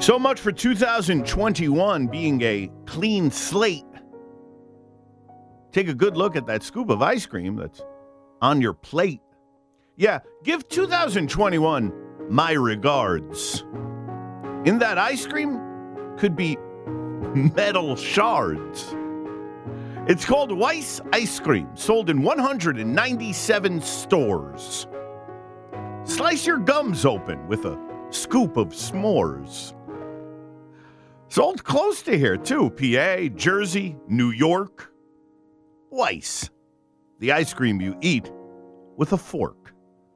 So much for 2021 being a clean slate. Take a good look at that scoop of ice cream that's on your plate. Yeah, give 2021 my regards. In that ice cream could be metal shards. It's called Weis Ice Cream, sold in 197 stores. Slice your gums open with a scoop of s'mores. Sold close to here, too PA, Jersey, New York. Weis, the ice cream you eat with a fork.